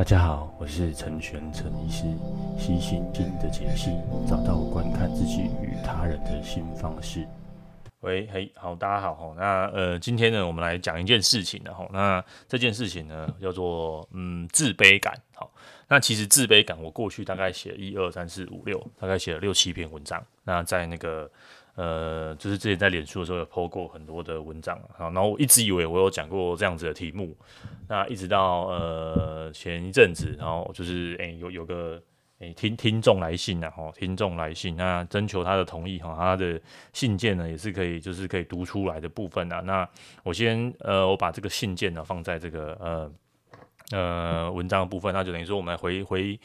大家好，我是陈玄陈医师，悉心经的解析，找到观看自己与他人的新方式。喂，嘿，好，大家好，那呃，今天呢，我们来讲一件事情，然后那这件事情呢，叫做嗯自卑感。好，那其实自卑感，我过去大概写一二三四五六，大概写了六七篇文章。那在那个。呃，就是之前在脸书的时候有 po 过很多的文章，好，然后我一直以为我有讲过这样子的题目，那一直到呃前一阵子，然后就是诶、欸、有有个诶、欸、听听众来信啊，哈，听众来信，那征求他的同意哈，他的信件呢也是可以就是可以读出来的部分啊，那我先呃我把这个信件呢放在这个呃呃文章的部分，那就等于说我们回回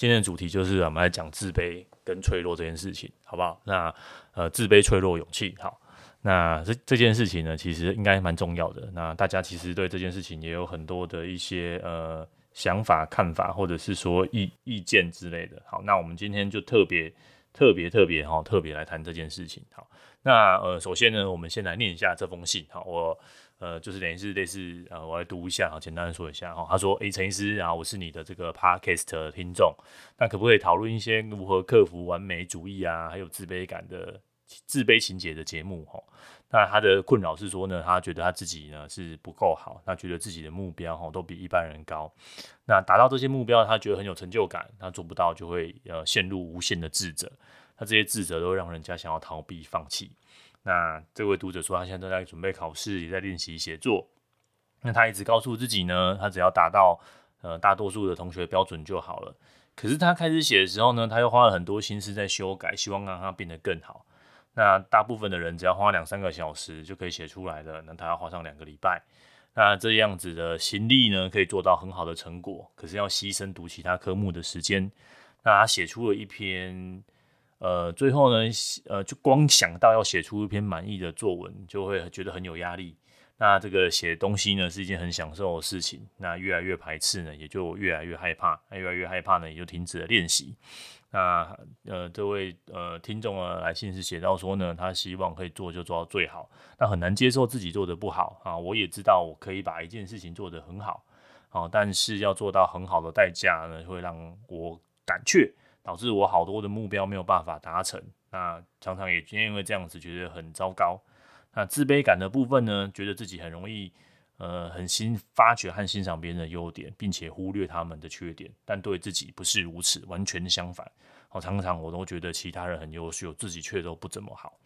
今天的主题就是我们来讲自卑跟脆弱这件事情，好不好？那呃，自卑、脆弱、勇气，好，那这这件事情呢，其实应该蛮重要的。那大家其实对这件事情也有很多的一些呃想法、看法，或者是说意意见之类的。好，那我们今天就特别、特别、特别哈，特别来谈这件事情。好，那呃，首先呢，我们先来念一下这封信。好，我呃，就是等于是类似呃，我来读一下，好，简单说一下哈。他说：“诶、陈医师，然后我是你的这个 Podcast 听众，那可不可以讨论一些如何克服完美主义啊，还有自卑感的？”自卑情节的节目，哈，那他的困扰是说呢，他觉得他自己呢是不够好，他觉得自己的目标哈都比一般人高，那达到这些目标，他觉得很有成就感，他做不到就会呃陷入无限的自责，他这些自责都让人家想要逃避放弃。那这位读者说，他现在都在准备考试，也在练习写作，那他一直告诉自己呢，他只要达到呃大多数的同学标准就好了。可是他开始写的时候呢，他又花了很多心思在修改，希望让他变得更好。那大部分的人只要花两三个小时就可以写出来的，那他要花上两个礼拜。那这样子的心力呢，可以做到很好的成果，可是要牺牲读其他科目的时间。那他写出了一篇，呃，最后呢，呃，就光想到要写出一篇满意的作文，就会觉得很有压力。那这个写东西呢，是一件很享受的事情。那越来越排斥呢，也就越来越害怕。越来越害怕呢，也就停止了练习。那呃，这位呃听众啊，来信是写到说呢，他希望可以做就做到最好，那很难接受自己做得不好啊。我也知道我可以把一件事情做得很好，啊，但是要做到很好的代价呢，会让我胆怯，导致我好多的目标没有办法达成。那常常也因为这样子觉得很糟糕。那自卑感的部分呢，觉得自己很容易。呃，很欣发掘和欣赏别人的优点，并且忽略他们的缺点，但对自己不是如此，完全相反。好，常常我都觉得其他人很优秀，自己却都不怎么好。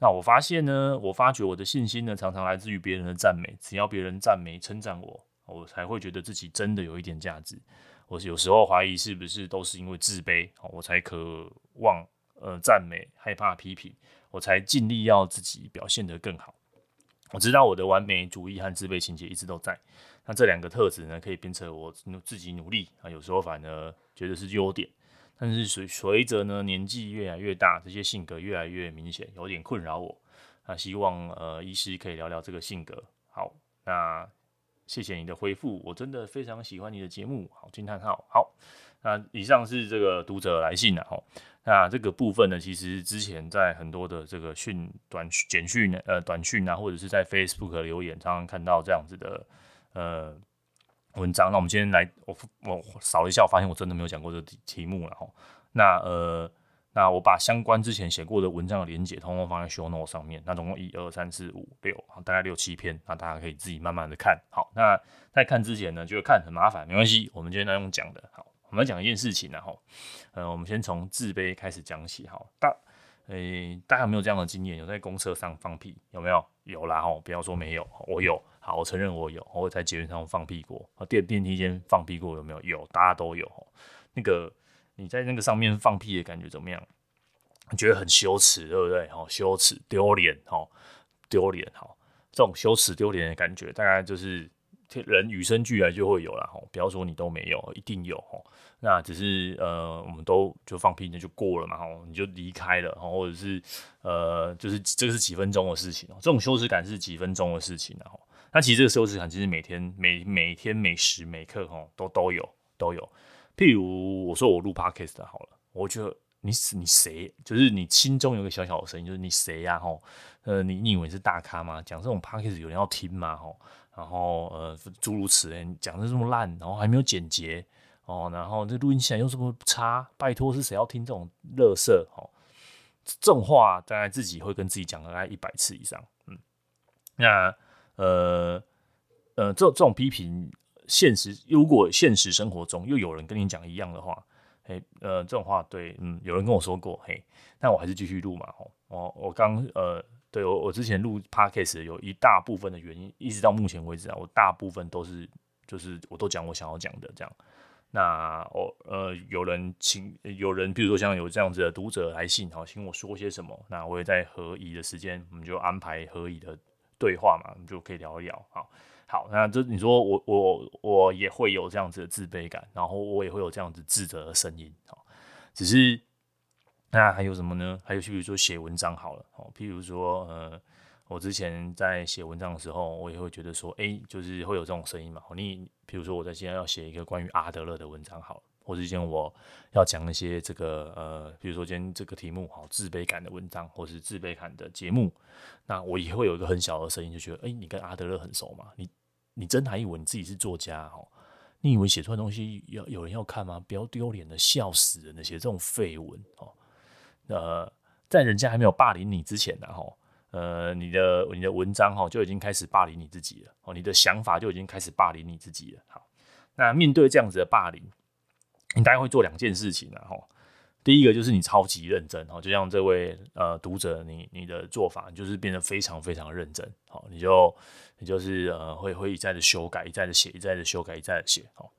那我发现呢，我发觉我的信心呢，常常来自于别人的赞美。只要别人赞美、称赞我，我才会觉得自己真的有一点价值。我有时候怀疑是不是都是因为自卑，我才渴望呃赞美，害怕批评，我才尽力要自己表现得更好。我知道我的完美主义和自卑情结一直都在，那这两个特质呢，可以变成我自己努力啊，有时候反而觉得是优点，但是随随着呢年纪越来越大，这些性格越来越明显，有点困扰我。那希望呃医师可以聊聊这个性格。好，那谢谢你的回复，我真的非常喜欢你的节目。好，惊叹号。好，那以上是这个读者来信了哈。那这个部分呢，其实之前在很多的这个讯短简讯呃短讯啊，或者是在 Facebook 留言，常常看到这样子的呃文章。那我们今天来，我我扫了一下，我发现我真的没有讲过这个题目了哈。那呃，那我把相关之前写过的文章的连接，通通放在 Show Note 上面。那总共一二三四五六，大概六七篇，那大家可以自己慢慢的看。好，那在看之前呢，觉得看很麻烦，没关系，我们今天来用讲的。好。我们来讲一件事情，然后，呃，我们先从自卑开始讲起，哈，大，诶、大家有没有这样的经验？有在公车上放屁？有没有？有啦，哈，不要说没有，我有，好，我承认我有，我在捷运上放屁过，电电梯间放屁过，有没有？有，大家都有，那个你在那个上面放屁的感觉怎么样？你觉得很羞耻，对不对？哦，羞耻、丢脸，哦，丢脸，哈，这种羞耻、丢脸的感觉，大概就是。人与生俱来就会有了哈，不要说你都没有，一定有哈。那只是呃，我们都就放屁那就过了嘛哈，你就离开了哈，或者是呃，就是这个是几分钟的事情哦。这种羞耻感是几分钟的事情哈。那其实这个羞耻感其实每天每每天每时每刻哈都都有都有。譬如我说我录 podcast 好了，我觉得你你谁？就是你心中有个小小的声音，就是你谁呀吼？呃，你你以为是大咖吗？讲这种 podcast 有人要听吗吼？然后呃诸如此类，讲的这么烂，然后还没有简洁哦，然后这录音起来又这么差，拜托是谁要听这种垃圾哦？这种话大概自己会跟自己讲大概一百次以上，嗯，那呃呃这这种批评，现实如果现实生活中又有人跟你讲一样的话，嘿，呃这种话对，嗯，有人跟我说过，嘿，那我还是继续录嘛，吼，我我刚呃。对我，我之前录 podcast 有一大部分的原因，一直到目前为止啊，我大部分都是就是我都讲我想要讲的这样。那我呃有人请有人，比如说像有这样子的读者来信，好，请我说些什么，那我也在合宜的时间，我们就安排合宜的对话嘛，我们就可以聊一聊。好，好，那这你说我我我也会有这样子的自卑感，然后我也会有这样子自责的声音，好，只是。那还有什么呢？还有，譬如说写文章好了，哦，譬如说，呃，我之前在写文章的时候，我也会觉得说，哎，就是会有这种声音嘛。好你，譬如说，我在今天要写一个关于阿德勒的文章好了，或者今天我要讲一些这个，呃，比如说今天这个题目，好，自卑感的文章，或是自卑感的节目，那我也会有一个很小的声音，就觉得，哎，你跟阿德勒很熟嘛？你，你真还以为你自己是作家哦？你以为写出来东西要有人要看吗？不要丢脸的，笑死人的，写这种废文哦。呃，在人家还没有霸凌你之前呢，哈，呃，你的你的文章哈就已经开始霸凌你自己了，哦，你的想法就已经开始霸凌你自己了。好，那面对这样子的霸凌，你大概会做两件事情呢，哈。第一个就是你超级认真，哈，就像这位呃读者，你你的做法就是变得非常非常认真，好，你就你就是呃会会一再的修改，一再的写，一再的修改，一再的写，好，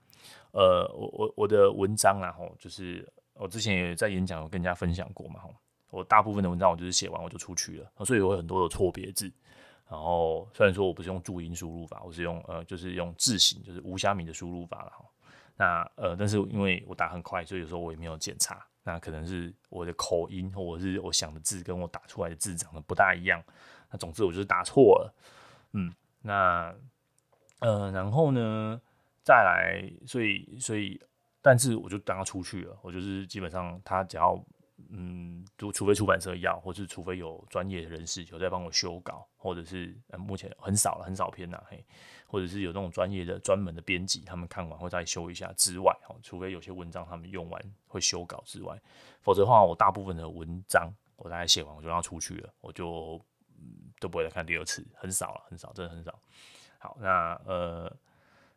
呃，我我我的文章啊，哈，就是。我之前也在演讲有跟人家分享过嘛，我大部分的文章我就是写完我就出去了，所以有很多的错别字。然后虽然说我不是用注音输入法，我是用呃就是用字形，就是无虾米的输入法了哈。那呃，但是因为我打很快，所以有时候我也没有检查。那可能是我的口音或者是我想的字跟我打出来的字长得不大一样。那总之我就是打错了，嗯，那呃，然后呢再来，所以所以。但是我就当他出去了，我就是基本上他只要嗯，除除非出版社要，或是除非有专业的人士有在帮我修稿，或者是、嗯、目前很少了，很少篇呐，嘿，或者是有那种专业的专门的编辑，他们看完会再修一下之外，哦，除非有些文章他们用完会修稿之外，否则的话，我大部分的文章我大概写完我就让他出去了，我就、嗯、都不会再看第二次，很少了，很少，真的很少。好，那呃。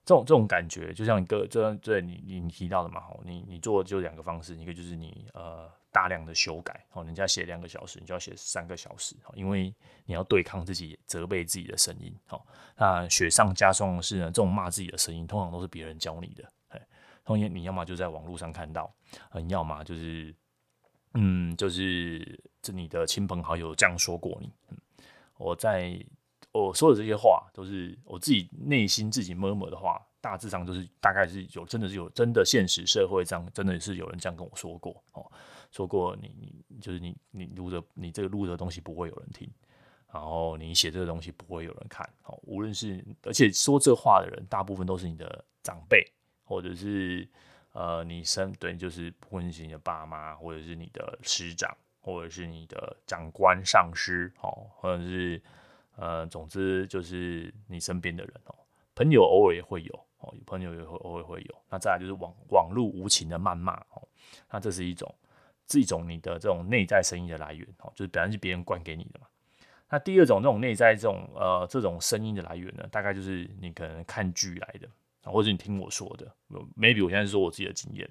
这种这种感觉，就像一个这这你你你提到的嘛，吼，你你做的就两个方式，一个就是你呃大量的修改，哦，人家写两个小时，你就要写三个小时，哦因为你要对抗自己责备自己的声音，哦，那雪上加霜的是呢，这种骂自己的声音，通常都是别人教你的，哎，通常你要么就在网络上看到，你要么就是嗯，就是这你的亲朋好友这样说过你，嗯，我在。我说的这些话都是我自己内心自己默默的话，大致上就是大概是有真的是有真的现实社会上真的是有人这样跟我说过哦，说过你你就是你你录的你这个录的东西不会有人听，然后你写这个东西不会有人看哦，无论是而且说这话的人大部分都是你的长辈或者是呃你身对就是不管是你的爸妈或者是你的师长或者是你的长官上司哦或者是。呃，总之就是你身边的人哦，朋友偶尔也会有哦，有朋友也会偶尔会有。那再来就是网网络无情的谩骂哦，那这是一种，这种你的这种内在声音的来源哦，就是本来是别人灌给你的嘛。那第二种这种内在这种呃这种声音的来源呢，大概就是你可能看剧来的，或者你听我说的，maybe 我现在说我自己的经验，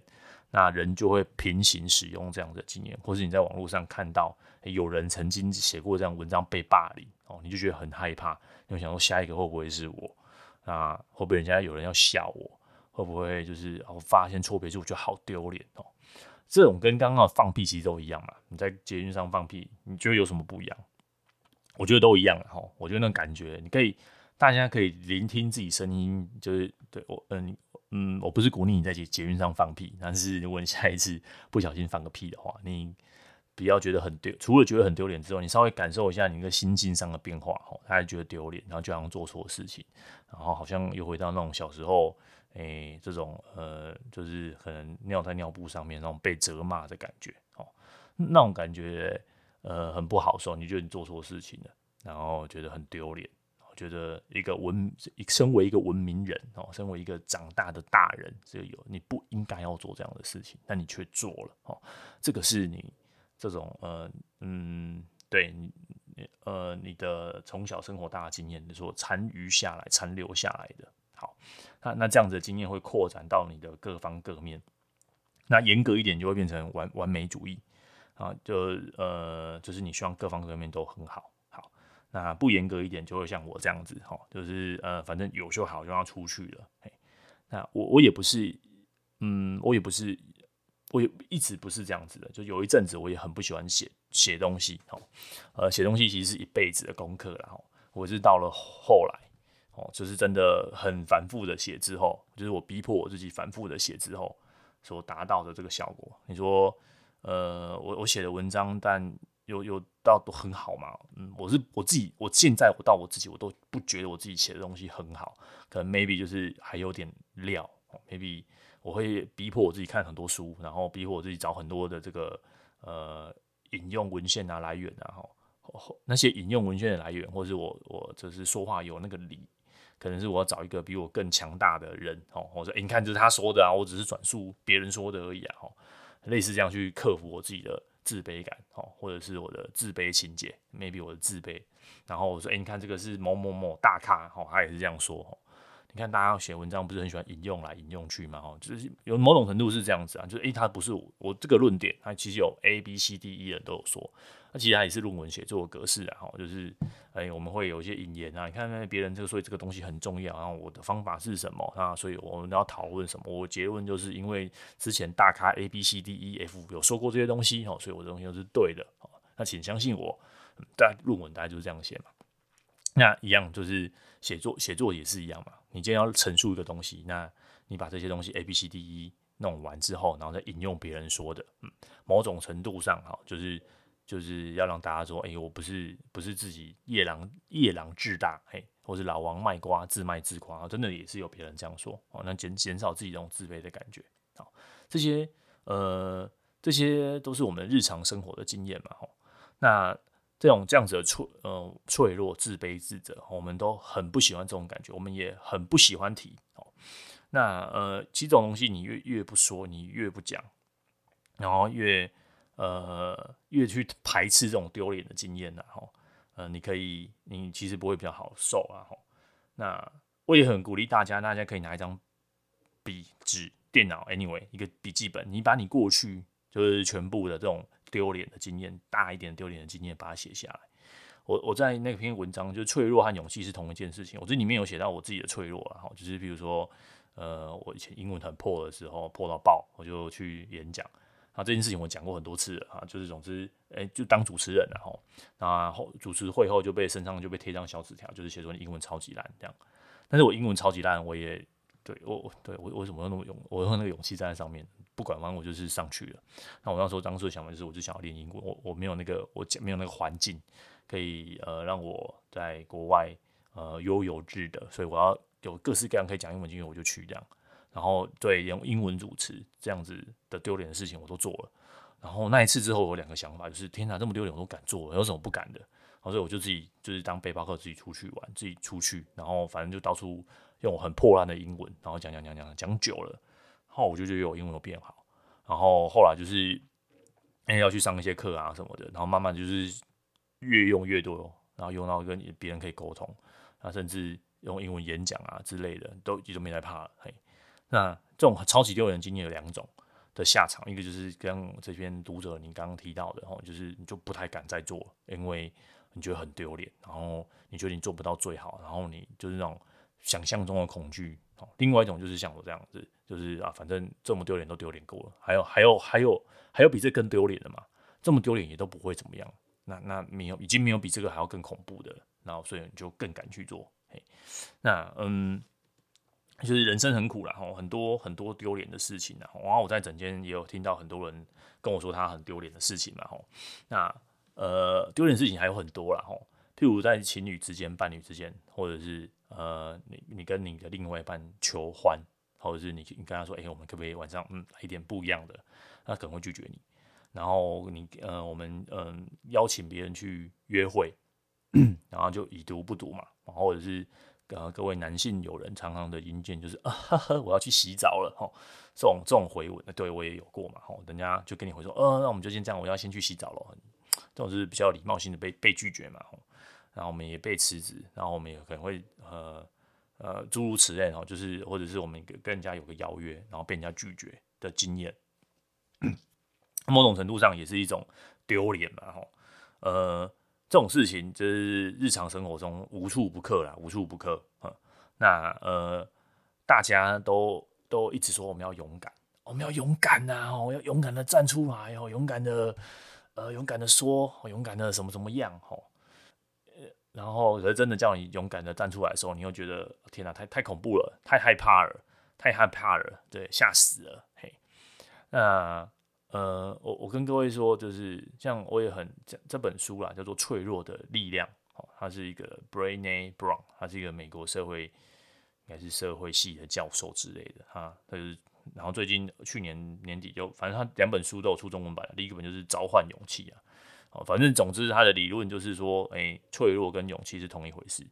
那人就会平行使用这样的经验，或是你在网络上看到有人曾经写过这样文章被霸凌。哦，你就觉得很害怕，你会想说下一个会不会是我？那会不会人家有人要笑我？会不会就是我发现错别字，我觉得好丢脸哦？这种跟刚刚的放屁其实都一样嘛。你在捷运上放屁，你觉得有什么不一样？我觉得都一样哈。我觉得那感觉，你可以大家可以聆听自己声音，就是对我嗯嗯，我不是鼓励你在捷捷运上放屁，但是如果你下一次不小心放个屁的话，你。不要觉得很丢，除了觉得很丢脸之外，你稍微感受一下你的心境上的变化，哦，他还觉得丢脸，然后就好像做错事情，然后好像又回到那种小时候，诶、这种呃，就是可能尿在尿布上面那种被责骂的感觉，哦，那种感觉，呃，很不好受，你觉得你做错事情了，然后觉得很丢脸，我觉得一个文，身为一个文明人哦，身为一个长大的大人，这个有你不应该要做这样的事情，但你却做了哦，这个是你这种呃嗯，对你呃你的从小生活大的经验所残余下来、残留下来的。好，那那这样子的经验会扩展到你的各方各面。那严格一点就会变成完完美主义啊，就呃就是你希望各方各面都很好。好，那不严格一点就会像我这样子哈，就是呃反正有就好就要出去了。嘿，那我我也不是，嗯，我也不是，我也一直不是这样子的。就有一阵子我也很不喜欢写写东西，哦，呃写东西其实是一辈子的功课，然后我是到了后来。哦，就是真的很反复的写之后，就是我逼迫我自己反复的写之后所达到的这个效果。你说，呃，我我写的文章，但有有到都很好嘛？嗯，我是我自己，我现在我到我自己，我都不觉得我自己写的东西很好，可能 maybe 就是还有点料，maybe 我会逼迫我自己看很多书，然后逼迫我自己找很多的这个呃引用文献啊来源啊，哈，那些引用文献的来源，或是我我就是说话有那个理。可能是我要找一个比我更强大的人哦，我说，欸，你看这是他说的啊，我只是转述别人说的而已啊，哦，类似这样去克服我自己的自卑感哦，或者是我的自卑情结，maybe 我的自卑，然后我说，欸，你看这个是某某某大咖哦，他也是这样说哦。你看，大家写文章不是很喜欢引用来引用去嘛？哦，就是有某种程度是这样子啊，就是诶，他不是我，这个论点，他其实有 A、B、C、D、E 人都有说，那其实它也是论文写作格式啊，哦，就是诶，我们会有一些引言啊，你看那别人这个，所以这个东西很重要，然后我的方法是什么啊？所以我们要讨论什么？我结论就是因为之前大咖 A、B、C、D、E、F 有说过这些东西，哦，所以我的东西都是对的，哦那请相信我，大家论文大概就是这样写嘛。那一样就是写作，写作也是一样嘛。你今天要陈述一个东西，那你把这些东西 A、B、C、D、E 弄完之后，然后再引用别人说的，嗯，某种程度上哈，就是就是要让大家说，哎、欸，我不是不是自己夜郎夜郎自大，嘿，或是老王卖瓜自卖自夸，真的也是有别人这样说，哦，那减减少自己这种自卑的感觉，好，这些呃这些都是我们日常生活的经验嘛，吼，那。这种这样子的脆呃脆弱、自卑、自责，我们都很不喜欢这种感觉，我们也很不喜欢提哦。那呃，其实这种东西你越越不说，你越不讲，然后越呃越去排斥这种丢脸的经验呢，哈，呃，你可以，你其实不会比较好受啊，哈。那我也很鼓励大家，大家可以拿一张笔、纸、电脑，anyway，一个笔记本，你把你过去就是全部的这种。丢脸的经验，大一点丢脸的经验，把它写下来。我我在那篇文章，就是脆弱和勇气是同一件事情。我这里面有写到我自己的脆弱啊，就是比如说，呃，我以前英文很破的时候，破到爆，我就去演讲。那，这件事情我讲过很多次了啊，就是总之，哎、就当主持人然后，然后主持会后就被身上就被贴张小纸条，就是写说你英文超级烂这样。但是我英文超级烂，我也对我对我为什么要那么勇？我用那个勇气站在上面。不管，完我就是上去了。那我那时候当时的想法是，我就想要练英文。我我没有那个，我没有那个环境可以呃让我在国外呃悠游自得，所以我要有各式各样可以讲英文经验，我就去这样。然后对用英文主持这样子的丢脸的事情我都做了。然后那一次之后，我有两个想法，就是天哪，这么丢脸我都敢做，有什么不敢的？然后所以我就自己就是当背包客，自己出去玩，自己出去，然后反正就到处用很破烂的英文，然后讲讲讲讲讲久了。然后我就觉得我英文有变好，然后后来就是，哎，要去上一些课啊什么的，然后慢慢就是越用越多，然后用到跟别人可以沟通，啊，甚至用英文演讲啊之类的，都已经没在怕了。嘿，那这种超级丢人经验有两种的下场，一个就是跟这边读者你刚刚提到的，吼，就是你就不太敢再做，因为你觉得很丢脸，然后你觉得你做不到最好，然后你就是那种想象中的恐惧。好另外一种就是像我这样子，就是啊，反正这么丢脸都丢脸过了，还有还有还有还有比这更丢脸的嘛？这么丢脸也都不会怎么样，那那没有，已经没有比这个还要更恐怖的，然后所以你就更敢去做。嘿，那嗯，就是人生很苦啦，吼，很多很多丢脸的事情啊。然后我在整间也有听到很多人跟我说他很丢脸的事情嘛，吼。那呃，丢脸事情还有很多啦，吼，譬如在情侣之间、伴侣之间，或者是。呃，你你跟你的另外一半求欢，或者是你你跟他说，哎、我们可不可以晚上嗯来一点不一样的？他可能会拒绝你。然后你呃，我们嗯、邀请别人去约会，然后就已读不读嘛，然后或者是呃各位男性友人常常的音键就是啊呵呵，我要去洗澡了吼，这种这种回文，对我也有过嘛吼，人家就跟你回说，呃，那我们就先这样，我要先去洗澡了，这种是比较礼貌性的被被拒绝嘛吼，然后我们也被辞职，然后我们也可能会呃呃诸如此类哦，就是或者是我们跟人家有个邀约，然后被人家拒绝的经验，某种程度上也是一种丢脸嘛吼，呃。这种事情就是日常生活中无处不克啦，无处不克。那呃，大家都都一直说我们要勇敢，我们要勇敢呐，哦，要勇敢的站出来哦，勇敢的呃，勇敢的说，勇敢的什么什么样哦。然后，可是真的叫你勇敢的站出来的时候，你又觉得天哪，太太恐怖了，太害怕了，太害怕了，对，吓死了，嘿，那。呃，我我跟各位说，就是像我也很这这本书啦，叫做《脆弱的力量》，哦，他是一个 b r a i n e Brown，他是一个美国社会应该是社会系的教授之类的，哈，他就是，然后最近去年年底就，反正他两本书都有出中文版，第一个本就是《召唤勇气》啊，反正总之他的理论就是说，哎、脆弱跟勇气是同一回事，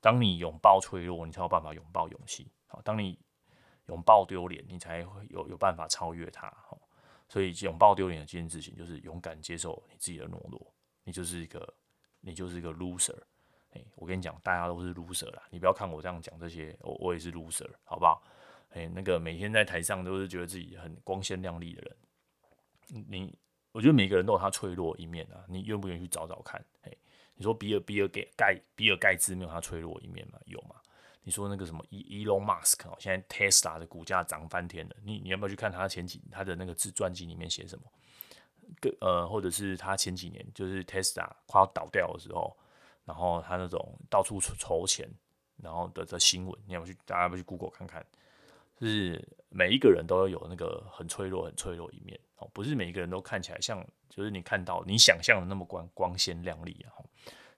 当你拥抱脆弱，你才有办法拥抱勇气，好，当你拥抱丢脸，你才会有有办法超越它，好所以拥抱丢脸的这件事情，就是勇敢接受你自己的懦弱。你就是一个，你就是一个 loser。哎，我跟你讲，大家都是 loser 啦。你不要看我这样讲这些，我我也是 loser，好不好？哎，那个每天在台上都是觉得自己很光鲜亮丽的人。你，我觉得每个人都有他脆弱一面啊。你愿不愿意去找找看？哎，你说比尔比尔盖盖比尔盖茨没有他脆弱一面吗？有吗？你说那个什么伊 Elon Musk 哦，现在 Tesla 的股价涨翻天了。你你要不要去看他前几他的那个自传记里面写什么？呃，或者是他前几年就是 Tesla 快要倒掉的时候，然后他那种到处筹钱，然后的的新闻，你要不去大家不去 Google 看看？就是每一个人都要有那个很脆弱、很脆弱一面哦，不是每一个人都看起来像，就是你看到你想象的那么光光鲜亮丽啊。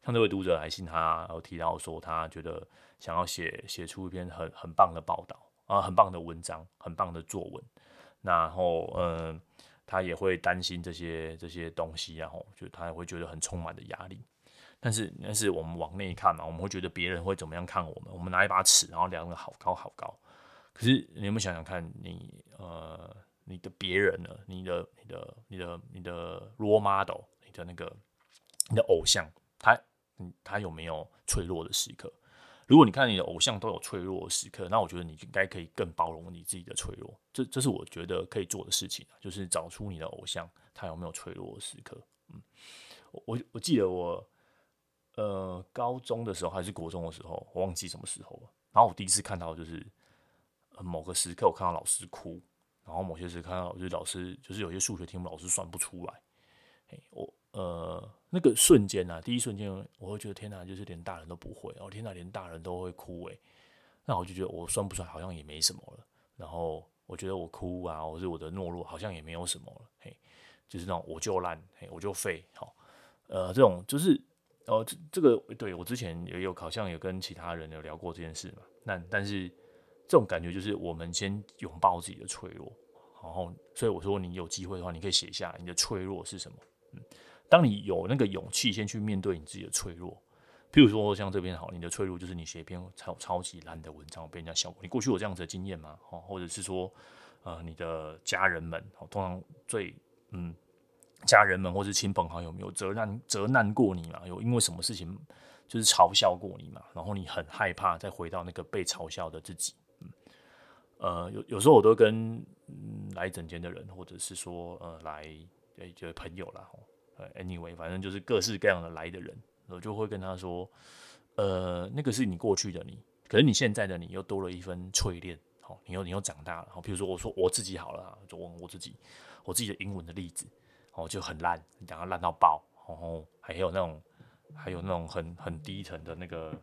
像这位读者来信，他有提到说，他觉得想要写写出一篇很很棒的报道啊，很棒的文章，很棒的作文。然后，嗯，他也会担心这些这些东西，然后就他也会觉得很充满的压力。但是，但是我们往内看嘛，我们会觉得别人会怎么样看我们？我们拿一把尺，然后量的好高好高。可是，你有没有想想看你呃，你的别人呢？你的你的你的你的 role model，你的那个你的偶像，他。他有没有脆弱的时刻？如果你看你的偶像都有脆弱的时刻，那我觉得你应该可以更包容你自己的脆弱。这这是我觉得可以做的事情，就是找出你的偶像他有没有脆弱的时刻。嗯，我我记得我呃高中的时候还是国中的时候，我忘记什么时候了。然后我第一次看到就是某个时刻，我看到老师哭，然后某些时看到就是老师就是有些数学题目老师算不出来。欸，我。呃，那个瞬间啊，第一瞬间我会觉得天哪，就是连大人都不会哦，天哪，连大人都会哭诶。那我就觉得我算不出来，好像也没什么了。然后我觉得我哭啊，或是我的懦弱，好像也没有什么了。嘿，就是那种我就烂，嘿，我就废，好，呃，这种就是哦，这这个对我之前也有好像有跟其他人有聊过这件事嘛。那但是这种感觉就是我们先拥抱自己的脆弱，然后所以我说你有机会的话，你可以写下你的脆弱是什么，嗯。当你有那个勇气，先去面对你自己的脆弱，譬如说像这边好，你的脆弱就是你写一篇超超级烂的文章被人家笑过。你过去有这样子的经验吗？哦，或者是说，呃，你的家人们哦，通常最嗯，家人们或是亲朋好友没有责难责难过你嘛？有因为什么事情就是嘲笑过你嘛？然后你很害怕再回到那个被嘲笑的自己。呃，有有时候我都跟、嗯、来整间的人，或者是说呃来诶就朋友啦。Anyway，反正就是各式各样的来的人，我就会跟他说，呃，那个是你过去的你，可是你现在的你又多了一分淬炼，好，你又你又长大了，好，比如说我说我自己好了，就问我自己，我自己的英文的例子，哦，就很烂，讲到烂到爆，然后还有那种，还有那种很很低沉的那个，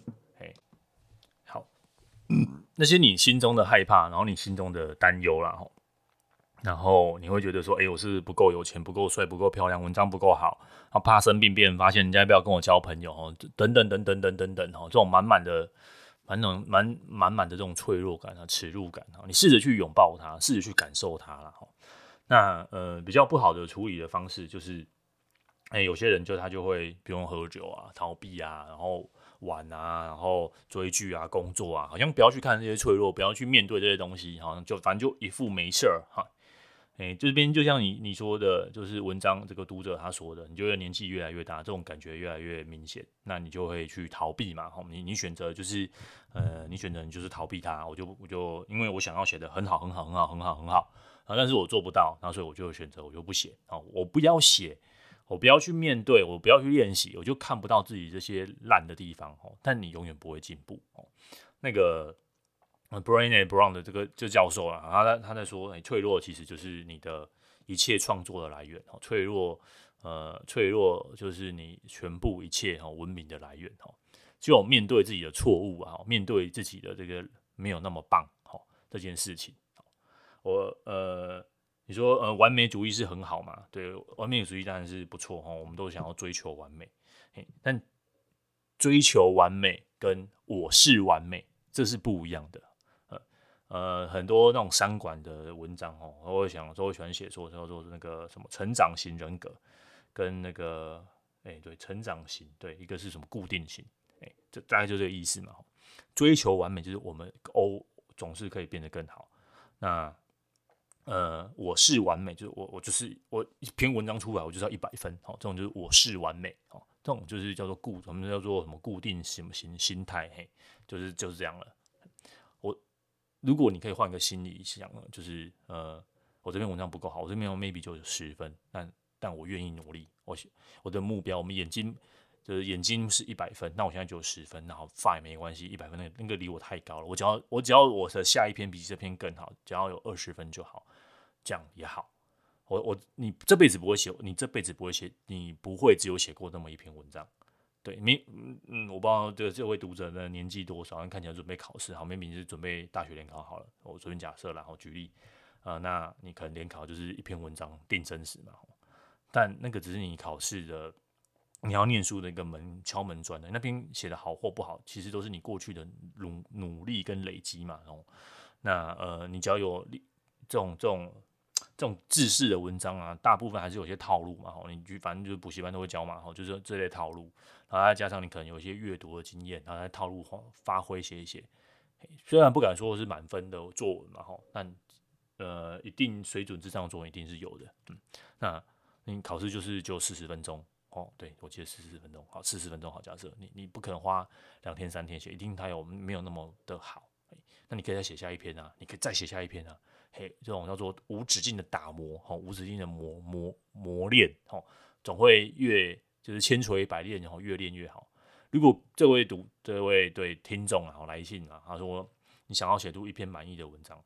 那些你心中的害怕，然后你心中的担忧啦，吼。然后你会觉得说，哎、我是不够有钱，不够帅，不够漂亮，文章不够好，啊怕生病，别人发现，人家不要跟我交朋友，哦，等等等等等等等，哈，这种满满的、满满满满满的这种脆弱感啊、耻辱感啊，你试着去拥抱它，试着去感受它了，哈。那呃，比较不好的处理的方式就是，哎，有些人就他就会不用喝酒啊，逃避啊，然后玩啊，然后追剧啊，工作啊，好像不要去看这些脆弱，不要去面对这些东西，好像就反正就一副没事儿哈。哎，这边就像你你说的，就是文章这个读者他说的，你觉得年纪越来越大，这种感觉越来越明显，那你就会去逃避嘛。好，你你选择就是，呃，你选择你就是逃避它。我就我就因为我想要写的很好很好很好很好很好啊，但是我做不到，然后所以我就选择我就不写啊，我不要写，我不要去面对，我不要去练习，我就看不到自己这些烂的地方哦。但你永远不会进步哦，那个。brain Brown 的这个这教授啊，他在他在说，哎，脆弱其实就是你的一切创作的来源哦。脆弱，呃，脆弱就是你全部一切哈文明的来源哦。只有面对自己的错误啊，面对自己的这个没有那么棒哈这件事情，我呃，你说呃，完美主义是很好嘛？对，完美主义当然是不错哈，我们都想要追求完美，但追求完美跟我是完美这是不一样的。呃呃，很多那种三管的文章哦，我想说我喜欢写说叫做那个什么成长型人格，跟那个哎、对成长型对，一个是什么固定型，哎、欸，这大概就这个意思嘛。追求完美就是我们哦总是可以变得更好。那呃我是完美，就是我我就是我一篇文章出来我就是要一百分，好，这种就是我是完美，哦，这种就是叫做固，我们叫做什么固定什么心心态，嘿，就是就是这样了。我如果你可以换个心理想，就是呃，我这篇文章不够好，我这篇文章 maybe 就有十分，但但我愿意努力，我我的目标，我们眼睛就是眼睛是一百分，那我现在就十分，然后 fine 没关系，一百分那个那个离我太高了，我只要我只要我的下一篇比这篇更好，只要有二十分就好，这样也好。我我你这辈子不会写，你这辈子不会写，你不会只有写过那么一篇文章。对，你，嗯嗯，我不知道这这位读者的年纪多少，看起来准备考试，好，明明是准备大学联考好了，我随便假设，然后举例，啊、那你可能联考就是一篇文章定生死嘛，但那个只是你考试的，你要念书的一个门敲门砖的，那篇写的好或不好，其实都是你过去的努努力跟累积嘛，然后，那呃，你只要有这种这种。这种制式的文章啊，大部分还是有些套路嘛，吼，你就反正就是补习班都会教嘛，吼，就是这类套路，然后再加上你可能有一些阅读的经验，然后在套路发挥写一写，虽然不敢说是满分的作文嘛，吼，但呃，一定水准之上的作文一定是有的，嗯，那你考试就是就四十分钟，哦，对，我记得四十分钟，好，四十分钟好，假设你你不可能花两天三天写，一定它有没有那么的好，那你可以再写下一篇啊，你可以再写下一篇啊。嘿，这种叫做无止境的打磨，哈，无止境的磨磨磨练，哈，总会越就是千锤百炼，然后越练越好。如果这位读这位对听众啊，来信啊，他说你想要写出一篇满意的文章，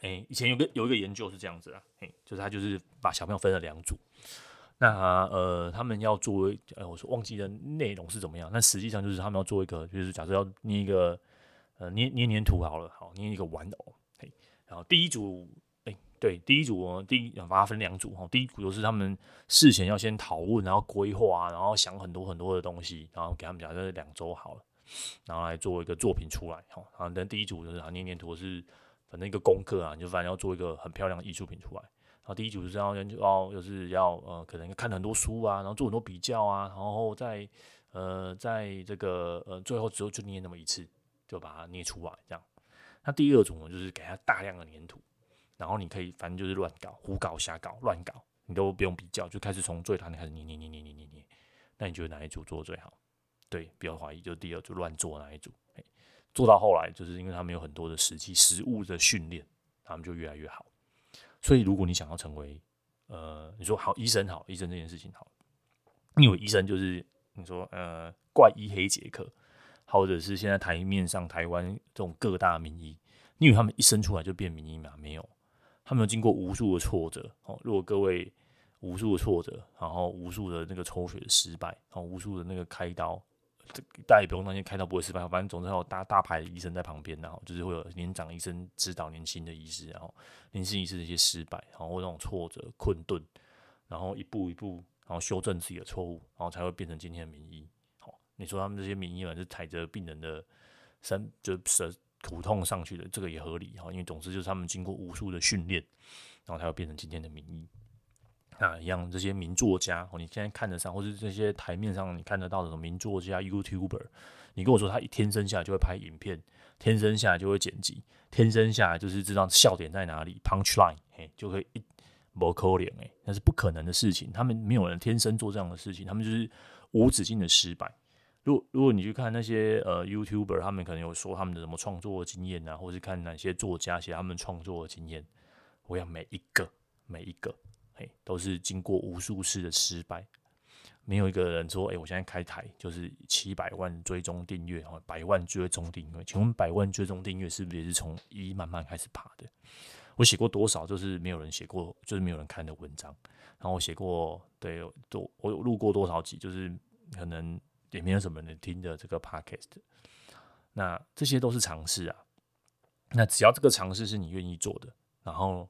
哎，以前有个有一个研究是这样子啊，嘿，就是他就是把小朋友分了两组，那呃，他们要做，呃，我说忘记的内容是怎么样，但实际上就是他们要做一个，就是假设要捏一个，呃，捏捏黏土好了，好，捏一个玩偶。然后第一组，哎，对，第一组哦，第一把它分两组哈。第一组就是他们事前要先讨论，然后规划，然后想很多很多的东西，然后给他们讲，这两周好了，然后来做一个作品出来哈。然后等第一组就是啊，捏黏土是反正一个功课啊，你就反正要做一个很漂亮的艺术品出来。然后第一组就是要要就是要呃，可能看很多书啊，然后做很多比较啊，然后在呃，在这个呃最后只有就捏那么一次，就把它捏出来这样。那第二种呢，就是给他大量的粘土，然后你可以反正就是乱搞、胡搞、瞎搞、乱搞，你都不用比较，就开始从最难的开始捏捏捏捏捏捏捏。那你觉得哪一组做的最好？对，不要怀疑，就第二组乱做哪一组。做到后来，就是因为他们有很多的实际实物的训练，他们就越来越好。所以如果你想要成为呃，你说好医生好，医生这件事情好，因为医生就是你说呃怪医黑杰克。或者是现在台面上台湾这种各大名医，你以为他们一生出来就变名医吗？没有，他们有经过无数的挫折。哦，如果各位无数的挫折，然后无数的那个抽血的失败，然后无数的那个开刀，大家也不用担心开刀不会失败。反正总之有大大牌的医生在旁边，然后就是会有年长医生指导年轻的医师，然后年轻医师的一些失败，然后那种挫折困顿，然后一步一步，然后修正自己的错误，然后才会变成今天的名医。你说他们这些名医嘛，是踩着病人的身，就是苦痛上去的，这个也合理哈。因为总之就是他们经过无数的训练，然后才会变成今天的名医。啊，一样这些名作家，你现在看得上，或是这些台面上你看得到的名作家、YouTuber，你跟我说他一天生下来就会拍影片，天生下来就会剪辑，天生下来就是知道笑点在哪里，punch line，嘿，就可以一模扣脸，哎，那是不可能的事情。他们没有人天生做这样的事情，他们就是无止境的失败。如如果你去看那些呃 YouTuber，他们可能有说他们的什么创作经验啊，或是看哪些作家写他们创作的经验，我想每一个每一个嘿。都是经过无数次的失败，没有一个人说：“哎，我现在开台就是七百万追踪订阅，哈，百万追踪订阅。”请问百万追踪订阅是不是也是从一慢慢开始爬的？我写过多少就是没有人写过，就是没有人看的文章。然后我写过，对，都我有录过多少集，就是可能也没有什么人听的这个 podcast。那这些都是尝试啊。那只要这个尝试是你愿意做的，然后。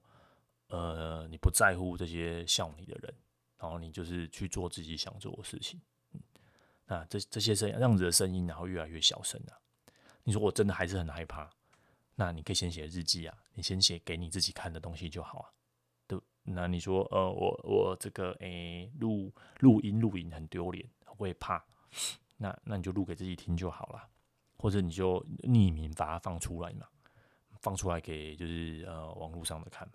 呃，你不在乎这些笑你的人，然后你就是去做自己想做的事情。那这这些声这样子的声音，然后越来越小声了。你说我真的还是很害怕，那你可以先写日记啊，你先写给你自己看的东西就好啊。对，那你说呃，我我这个诶录录音录影很丢脸，会怕，那那你就录给自己听就好了，或者你就匿名把它放出来嘛，放出来给就是呃网络上的看嘛。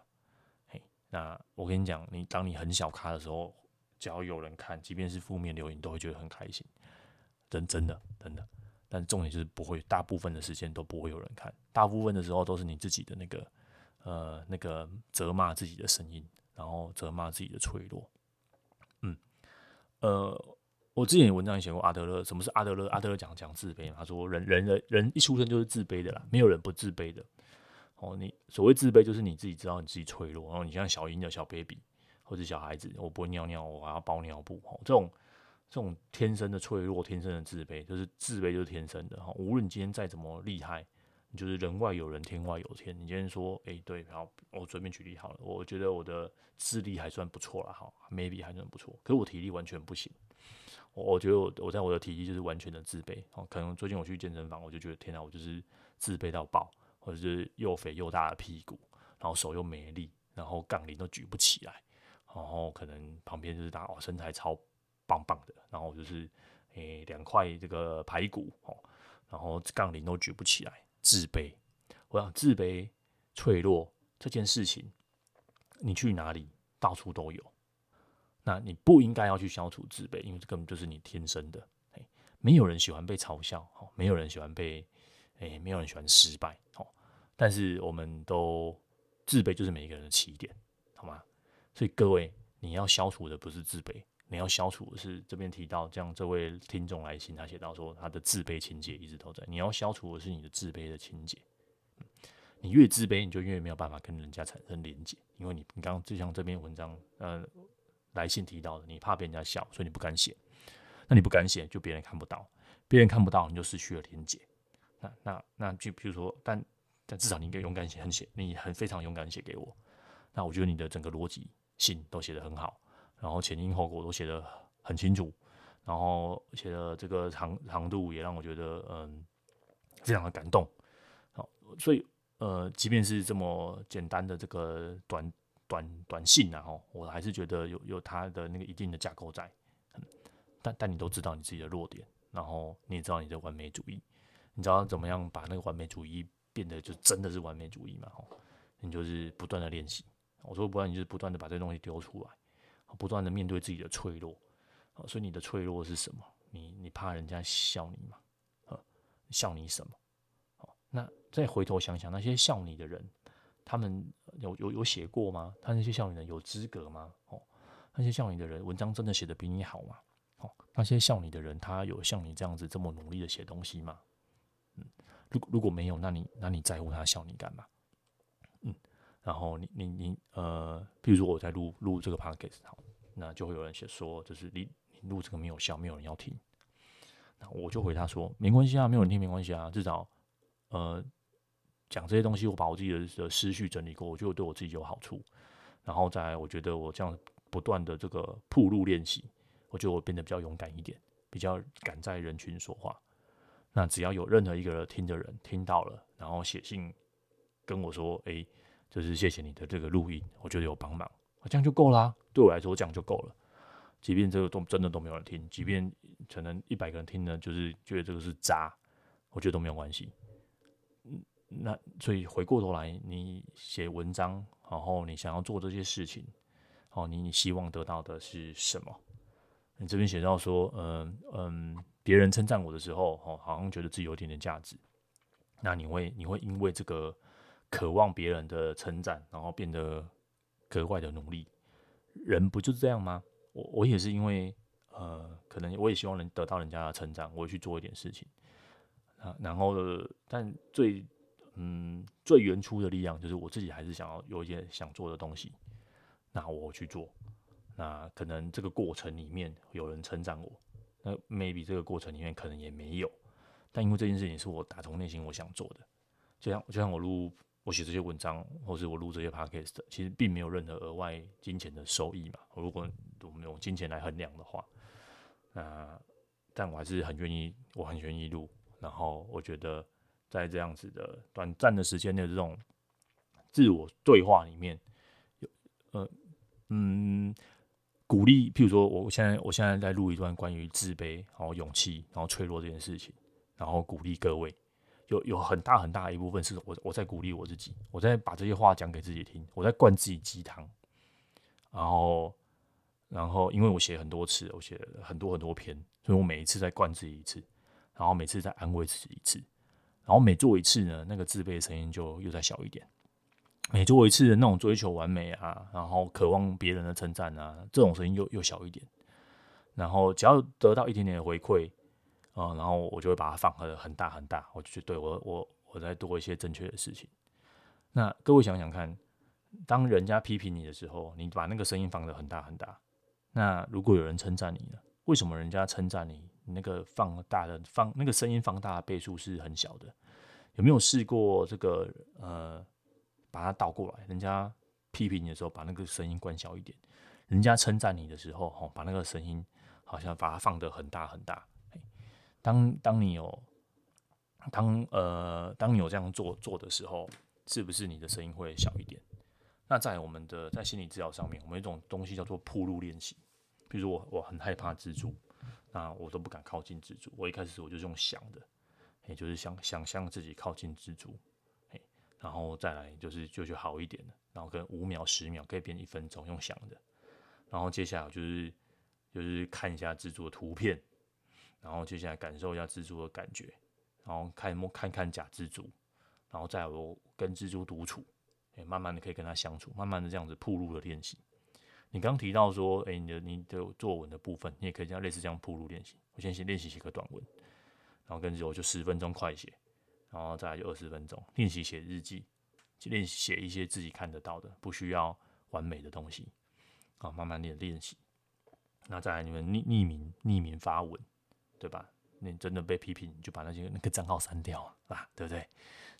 嘿那我跟你讲，你当你很小咖的时候，只要有人看，即便是负面留言，都会觉得很开心。真真的真的，但重点就是不会，大部分的时间都不会有人看，大部分的时候都是你自己的那个呃那个责骂自己的声音，然后责骂自己的脆弱。嗯，呃，我之前有文章也写过阿德勒，什么是阿德勒？阿德勒讲讲自卑嘛，他说人人人人一出生就是自卑的啦，没有人不自卑的。哦，你所谓自卑，就是你自己知道你自己脆弱。然后你像小婴儿、小 baby 或者小孩子，我不会尿尿，我还要包尿布。哦，这种这种天生的脆弱、天生的自卑，就是自卑就是天生的。哈，无论你今天再怎么厉害，就是人外有人，天外有天。你今天说，哎，对，然后我随便举例好了，我觉得我的智力还算不错了，哈，maybe 还算不错，可是我体力完全不行。我我觉得我我在我的体力就是完全的自卑。哦，可能最近我去健身房，我就觉得天哪，我就是自卑到爆。或者是又肥又大的屁股，然后手又没力，然后杠铃都举不起来，然后可能旁边就是大家哦身材超棒棒的，然后就是诶两块这个排骨哦，然后杠铃都举不起来，自卑。我想自卑、脆弱这件事情，你去哪里到处都有。那你不应该要去消除自卑，因为这根本就是你天生的。哎，没有人喜欢被嘲笑，哦，没有人喜欢被。哎，没有人喜欢失败，哦，但是我们都自卑，就是每一个人的起点，好吗？所以各位，你要消除的不是自卑，你要消除的是这边提到，这样这位听众来信，他写到说他的自卑情结一直都在，你要消除的是你的自卑的情结，你越自卑，你就越没有办法跟人家产生连接，因为你你刚刚就像这篇文章呃来信提到的，你怕被人家笑，所以你不敢写，那你不敢写，就别人看不到，别人看不到，你就失去了连接。那那那就比如说，但但至少你应该勇敢写，很写，你很非常勇敢写给我。那我觉得你的整个逻辑性都写得很好，然后前因后果都写得很清楚，然后写的这个长长度也让我觉得嗯非常的感动。好，所以呃，即便是这么简单的这个短短短信啊，哈，我还是觉得有有它的那个一定的架构在。但但你都知道你自己的弱点，然后你也知道你的完美主义。你知道怎么样把那个完美主义变得就真的是完美主义嘛？吼，你就是不断的练习。我说不断，你就不断的把这东西丢出来，不断的面对自己的脆弱。所以你的脆弱是什么？你你怕人家笑你吗？笑你什么？那再回头想想，那些笑你的人，他们有有有写过吗？他那些笑你的人有资格吗？哦，那些笑你的人文章真的写得比你好吗？哦，那些笑你的人，他有像你这样子这么努力的写东西吗？嗯，如果如果没有，那你那你在乎他笑你干嘛？然后你你你呃，比如说我在录录这个 podcast，好，那就会有人写说，就是你你录这个没有效，没有人要听。那我就回他说，没关系啊，没有人听没关系啊，至少呃讲这些东西，我把我自己的的思绪整理过，我觉得对我自己有好处。然后再，我觉得我这样不断的这个暴露练习，我觉得我变得比较勇敢一点，比较敢在人群说话。那只要有任何一个听的人听到了，然后写信跟我说：“哎，就是谢谢你的这个录音，我觉得有帮忙，这样就够啦，对我来说这样就够了。即便这个都真的都没有人听，即便可能一百个人听呢，就是觉得这个是渣，我觉得都没有关系。嗯，那所以回过头来，你写文章，然后你想要做这些事情，哦，你你希望得到的是什么？你这边写到说，嗯嗯，别人称赞我的时候，哦，好像觉得自己有一点点价值。那你会你会因为这个渴望别人的成长，然后变得格外的努力？人不就是这样吗？我我也是因为，呃，可能我也希望能得到人家的成长，我去做一点事情。啊，然后，但最，嗯，最原初的力量就是我自己还是想要有一些想做的东西，那我去做。那可能这个过程里面有人称赞我，那 maybe 这个过程里面可能也没有，但因为这件事情是我打从内心我想做的，就像就像我录。我写这些文章，或是我录这些 podcast，其实并没有任何额外金钱的收益嘛。如果我们用金钱来衡量的话，那但我还是很愿意，我很愿意录。然后我觉得，在这样子的短暂的时间内，这种自我对话里面，有呃嗯鼓励。譬如说，我现在我现在在录一段关于自卑、然后勇气、然后脆弱这件事情，然后鼓励各位。有有很大很大一部分是我我在鼓励我自己，我在把这些话讲给自己听，我在灌自己鸡汤，然后然后因为我写很多次，我写了很多很多篇，所以我每一次在灌自己一次，然后每次在安慰自己一次，然后每做一次呢，那个自卑的声音就又再小一点，每做一次那种追求完美啊，然后渴望别人的称赞啊，这种声音又又小一点，然后只要得到一点点回馈。啊、嗯，然后我就会把它放得很大很大，我就觉得对我我我在做一些正确的事情。那各位想想看，当人家批评你的时候，你把那个声音放得很大很大。那如果有人称赞你呢？为什么人家称赞你，那个放大的放那个声音放大的倍数是很小的？有没有试过这个呃，把它倒过来？人家批评你的时候，把那个声音关小一点；人家称赞你的时候，哈，把那个声音好像把它放得很大很大。当当你有当呃当你有这样做做的时候，是不是你的声音会小一点？那在我们的在心理治疗上面，我们有一种东西叫做铺路练习。比如说我我很害怕蜘蛛，那我都不敢靠近蜘蛛。我一开始我就用想的，也就是想想象自己靠近蜘蛛，然后再来就是就就好一点了。然后跟五秒、十秒可以变一分钟，用想的。然后接下来就是就是看一下蜘蛛的图片。然后接下来感受一下蜘蛛的感觉，然后看摸看看假蜘蛛，然后再我跟蜘蛛独处，哎，慢慢的可以跟它相处，慢慢的这样子铺路的练习。你刚提到说，哎，你的你的作文的部分，你也可以这样类似这样铺路练习。我先先练习写个短文，然后跟着我就十分钟快写，然后再来就二十分钟练习写日记，练习写一些自己看得到的，不需要完美的东西，啊，慢慢练练习。那再来你们匿匿名匿名发文。对吧？你真的被批评，你就把那些那个账号删掉啊，对不对？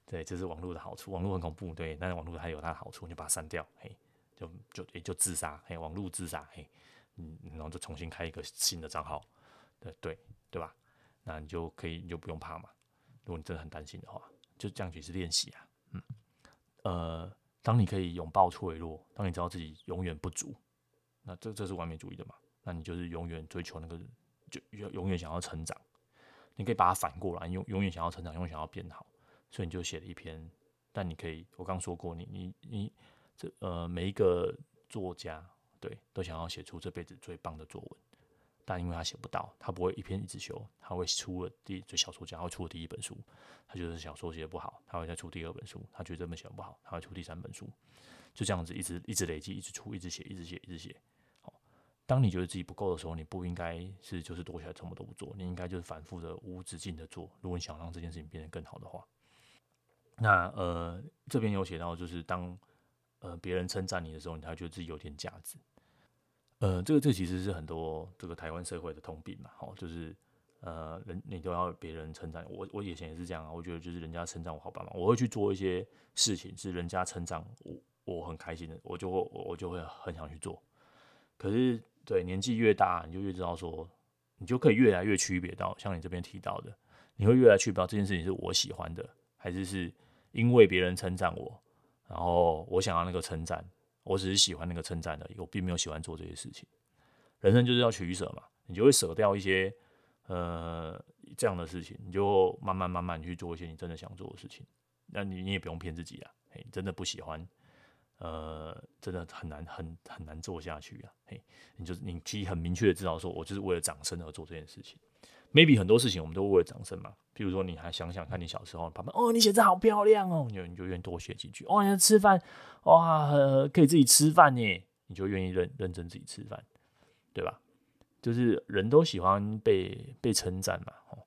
对，这是网络的好处。网络很恐怖，对，但是网络还有它的好处，你就把它删掉，嘿，就就也就自杀，嘿，网络自杀，嘿，嗯，然后就重新开一个新的账号，对对对吧？那你就可以，你就不用怕嘛。如果你真的很担心的话，就这样去是练习啊，嗯，呃，当你可以拥抱脆弱，当你知道自己永远不足，那这这是完美主义的嘛？那你就是永远追求那个。就永永远想要成长，你可以把它反过来，永永远想要成长，永远想要变好，所以你就写了一篇。但你可以，我刚说过你，你你这呃每一个作家对都想要写出这辈子最棒的作文，但因为他写不到，他不会一篇一直修，他会出了第最小说家会出了第一本书，他觉得小说写的不好，他会再出第二本书，他觉得这本写不好，他会出第三本书，就这样子一直一直累积，一直出，一直写，一直写，一直写。当你觉得自己不够的时候，你不应该是就是躲起来什么都不做，你应该就是反复的无止境的做。如果你想让这件事情变得更好的话，那呃这边有写到，就是当呃别人称赞你的时候，你才觉得自己有点价值。呃，这个这其实是很多这个台湾社会的通病嘛，哦，就是呃人你都要别人称赞我，我以前也是这样啊，我觉得就是人家称赞我好棒嘛，我会去做一些事情是人家称赞我，我很开心的，我就会我就会很想去做，可是。对，年纪越大，你就越知道说，你就可以越来越区别到，像你这边提到的，你会越来区别到这件事情是我喜欢的，还是是因为别人称赞我，然后我想要那个称赞，我只是喜欢那个称赞而已，我并没有喜欢做这些事情。人生就是要取舍嘛，你就会舍掉一些呃这样的事情，你就慢慢慢慢去做一些你真的想做的事情。那你你也不用骗自己啊，嘿，真的不喜欢，呃，真的很难很很难做下去啊，嘿，你就你其实很明确的知道说，我就是为了掌声而做这件事情。maybe 很多事情我们都为了掌声嘛，譬如说你还想想看你小时候，爸爸哦，你写字好漂亮哦，你就你就愿意多写几句。哦，你吃饭哇，可以自己吃饭呢，你就愿意认认真自己吃饭，对吧？就是人都喜欢被被称赞嘛，哦，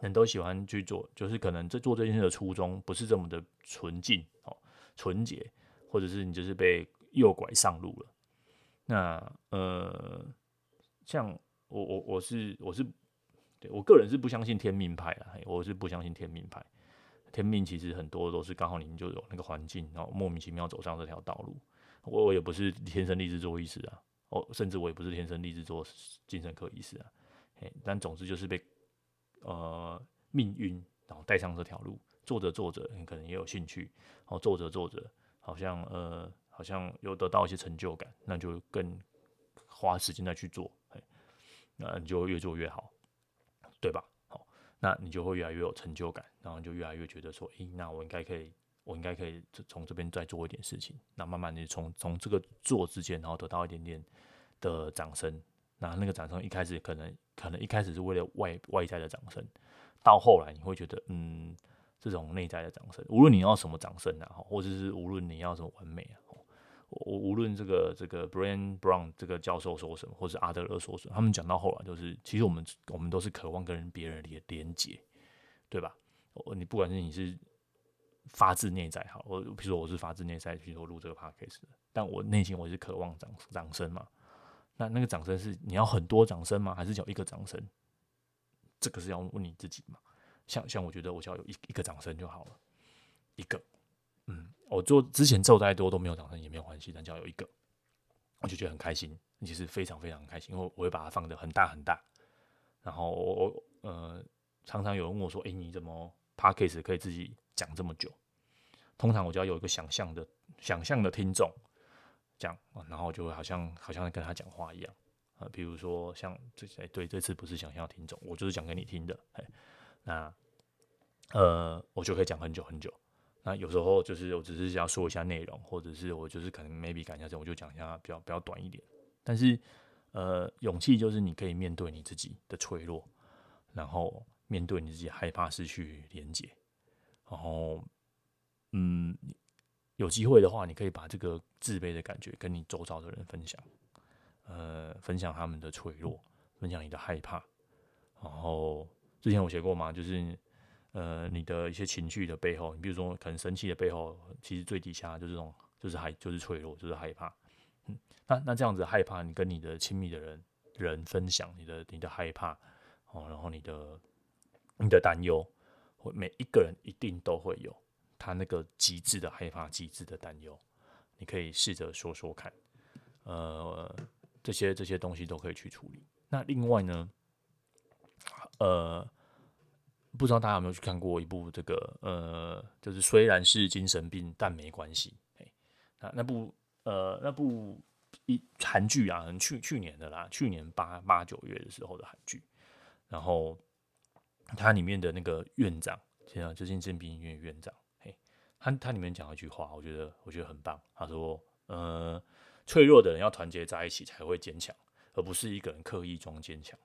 人都喜欢去做，就是可能在做这件事的初衷不是这么的纯净哦，纯洁，或者是你就是被诱拐上路了。那呃，像我我我是我是。对，我个人是不相信天命派的，我是不相信天命派。天命其实很多都是刚好你们就有那个环境，然后莫名其妙走上这条道路。我我也不是天生丽质做医师啊，哦甚至我也不是天生丽质做精神科医师啊。但总之就是被呃命运然后带上这条路，做着做着你可能也有兴趣，然后做着做着好像呃好像有得到一些成就感，那就更花时间再去做，那你就越做越好。对吧？好，那你就会越来越有成就感，然后就越来越觉得说，诶，那我应该可以，我应该可以从这边再做一点事情。那慢慢的从从这个做之间，然后得到一点点的掌声。那那个掌声一开始可能可能一开始是为了外外在的掌声，到后来你会觉得，嗯，这种内在的掌声，无论你要什么掌声啊，或者是无论你要什么完美啊。我无论这个这个 Bran Brown 这个教授说什么，或是阿德勒说什么，他们讲到后来就是，其实我们我们都是渴望跟别人连连接，对吧？你不管是你是发自内在好，我比如说我是发自内在，比如说录这个 podcast，但我内心我是渴望掌掌声嘛。那那个掌声是你要很多掌声吗？还是只有一个掌声？这个是要问你自己嘛。像像我觉得我只要有一一个掌声就好了，一个。嗯，我做之前做再多都没有掌声也没有关系，但只要有一个，我就觉得很开心，其实非常非常开心，因为我会把它放得很大很大。然后我我呃常常有人问我说：“哎、你怎么 Podcast 可以自己讲这么久？”通常我就要有一个想象的想象的听众讲，然后就会好像好像跟他讲话一样啊。比如说像这哎对，这次不是想象听众，我就是讲给你听的。哎，那呃我就可以讲很久很久。那有时候就是我只是想要说一下内容，或者是我就是可能 maybe 赶一下这，我就讲一下比较比较短一点。但是，呃，勇气就是你可以面对你自己的脆弱，然后面对你自己害怕失去连接，然后，嗯，有机会的话，你可以把这个自卑的感觉跟你周遭的人分享，呃，分享他们的脆弱，分享你的害怕。然后之前我写过嘛，就是。呃，你的一些情绪的背后，你比如说可能生气的背后，其实最底下就是这种，就是害，就是脆弱，就是害怕。嗯，那那这样子害怕，你跟你的亲密的人人分享你的你的害怕哦，然后你的你的担忧，每一个人一定都会有他那个极致的害怕、极致的担忧。你可以试着说说看，呃，这些这些东西都可以去处理。那另外呢，呃。不知道大家有没有去看过一部这个呃，就是虽然是精神病，但没关系。那那部呃那部一韩剧啊，去去年的啦，去年八八九月的时候的韩剧。然后它里面的那个院长，现在就是精神病院院长，嘿，他他里面讲了一句话，我觉得我觉得很棒。他说，呃，脆弱的人要团结在一起才会坚强，而不是一个人刻意装坚强。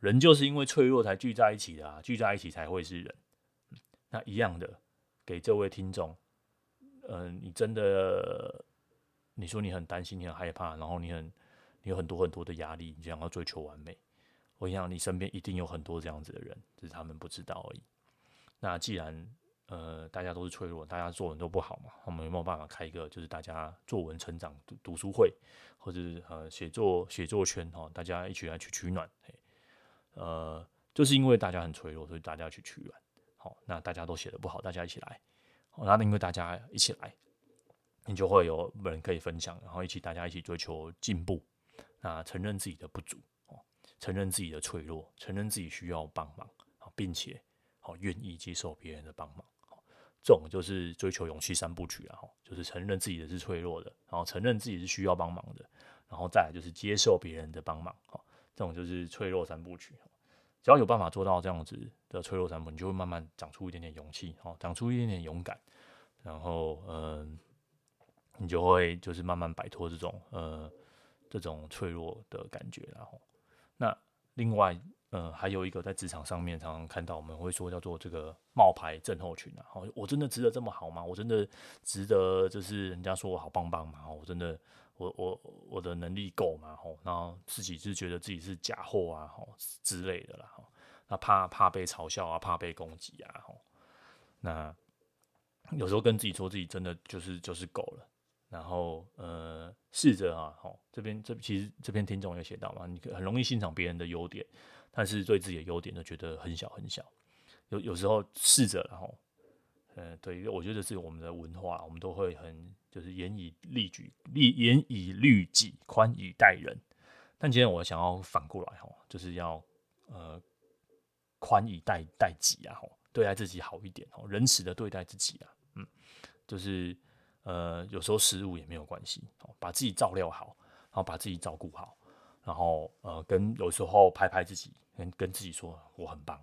人就是因为脆弱才聚在一起的啊，聚在一起才会是人。那一样的，给这位听众，嗯、呃，你真的，你说你很担心，你很害怕，然后你很，你有很多很多的压力，你想要追求完美。我想你身边一定有很多这样子的人，只是他们不知道而已。那既然呃大家都是脆弱，大家作文都不好嘛，我们有没有办法开一个就是大家作文成长读读书会，或者是呃写作写作圈哈，大家一起来去取暖。呃，就是因为大家很脆弱，所以大家去取暖。好，那大家都写得不好，大家一起来。好，那因为大家一起来，你就会有人可以分享，然后一起大家一起追求进步。那承认自己的不足，哦，承认自己的脆弱，承认自己需要帮忙，并且好愿意接受别人的帮忙。这种就是追求勇气三部曲啊，就是承认自己的是脆弱的，然后承认自己是需要帮忙的，然后再来就是接受别人的帮忙，哈，这种就是脆弱三部曲。只要有办法做到这样子的脆弱三部，你就会慢慢长出一点点勇气，哈，长出一点点勇敢，然后嗯，你就会就是慢慢摆脱这种呃这种脆弱的感觉，然后那另外。嗯，还有一个在职场上面常常看到，我们会说叫做这个冒牌症候群啊。我真的值得这么好吗？我真的值得就是人家说我好棒棒吗？我真的，我我我的能力够吗？吼，然后自己是觉得自己是假货啊，吼之类的啦。吼，那怕怕被嘲笑啊，怕被攻击啊。吼，那有时候跟自己说自己真的就是就是够了。然后呃，试着啊，吼，这边这其实这篇听众有写到嘛，你很容易欣赏别人的优点。但是对自己的优点都觉得很小很小，有有时候试着，然后，呃，对，我觉得是我们的文化，我们都会很就是严以律己，严以律己，宽以待人。但今天我想要反过来，哈，就是要呃宽以待待己啊，对待自己好一点，哦，仁慈的对待自己啊，嗯，就是呃有时候失误也没有关系，把自己照料好，然后把自己照顾好。然后呃，跟有时候拍拍自己，跟跟自己说我很棒，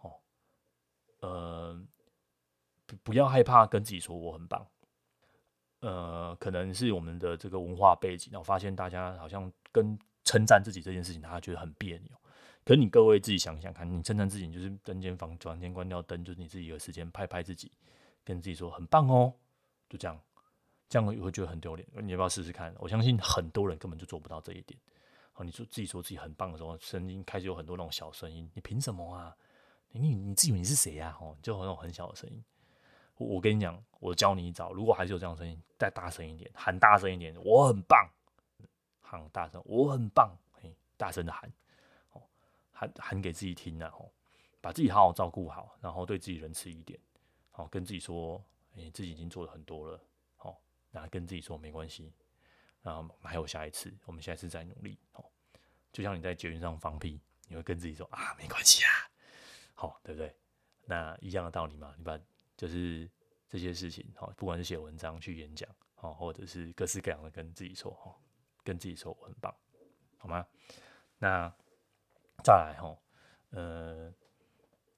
哦，呃，不要害怕跟自己说我很棒，呃，可能是我们的这个文化背景，我发现大家好像跟称赞自己这件事情，大家觉得很别扭。可是你各位自己想想看，你称赞自己，就是登间房房间关掉灯，就是你自己的时间，拍拍自己，跟自己说很棒哦，就这样，这样也会觉得很丢脸。你要不要试试看？我相信很多人根本就做不到这一点。好你说自己说自己很棒的时候，声音开始有很多那种小声音。你凭什么啊？你你你自以为你是谁呀？哦，就那种很小的声音。我跟你讲，我教你一招。如果还是有这样声音，再大声一点，喊大声一点，我很棒，喊大声，我很棒，嘿，大声的喊，哦，喊喊给自己听啊，哦，把自己好好照顾好，然后对自己仁慈一点，好，跟自己说，哎，自己已经做了很多了，哦，然后跟自己说没关系。啊，我们还有下一次，我们下一次再努力。哦，就像你在捷运上放屁，你会跟自己说啊，没关系啊，好，对不对？那一样的道理嘛，你把就是这些事情，哈，不管是写文章、去演讲，好，或者是各式各样的跟自己说，哈，跟自己说我很棒，好吗？那再来，哈，呃，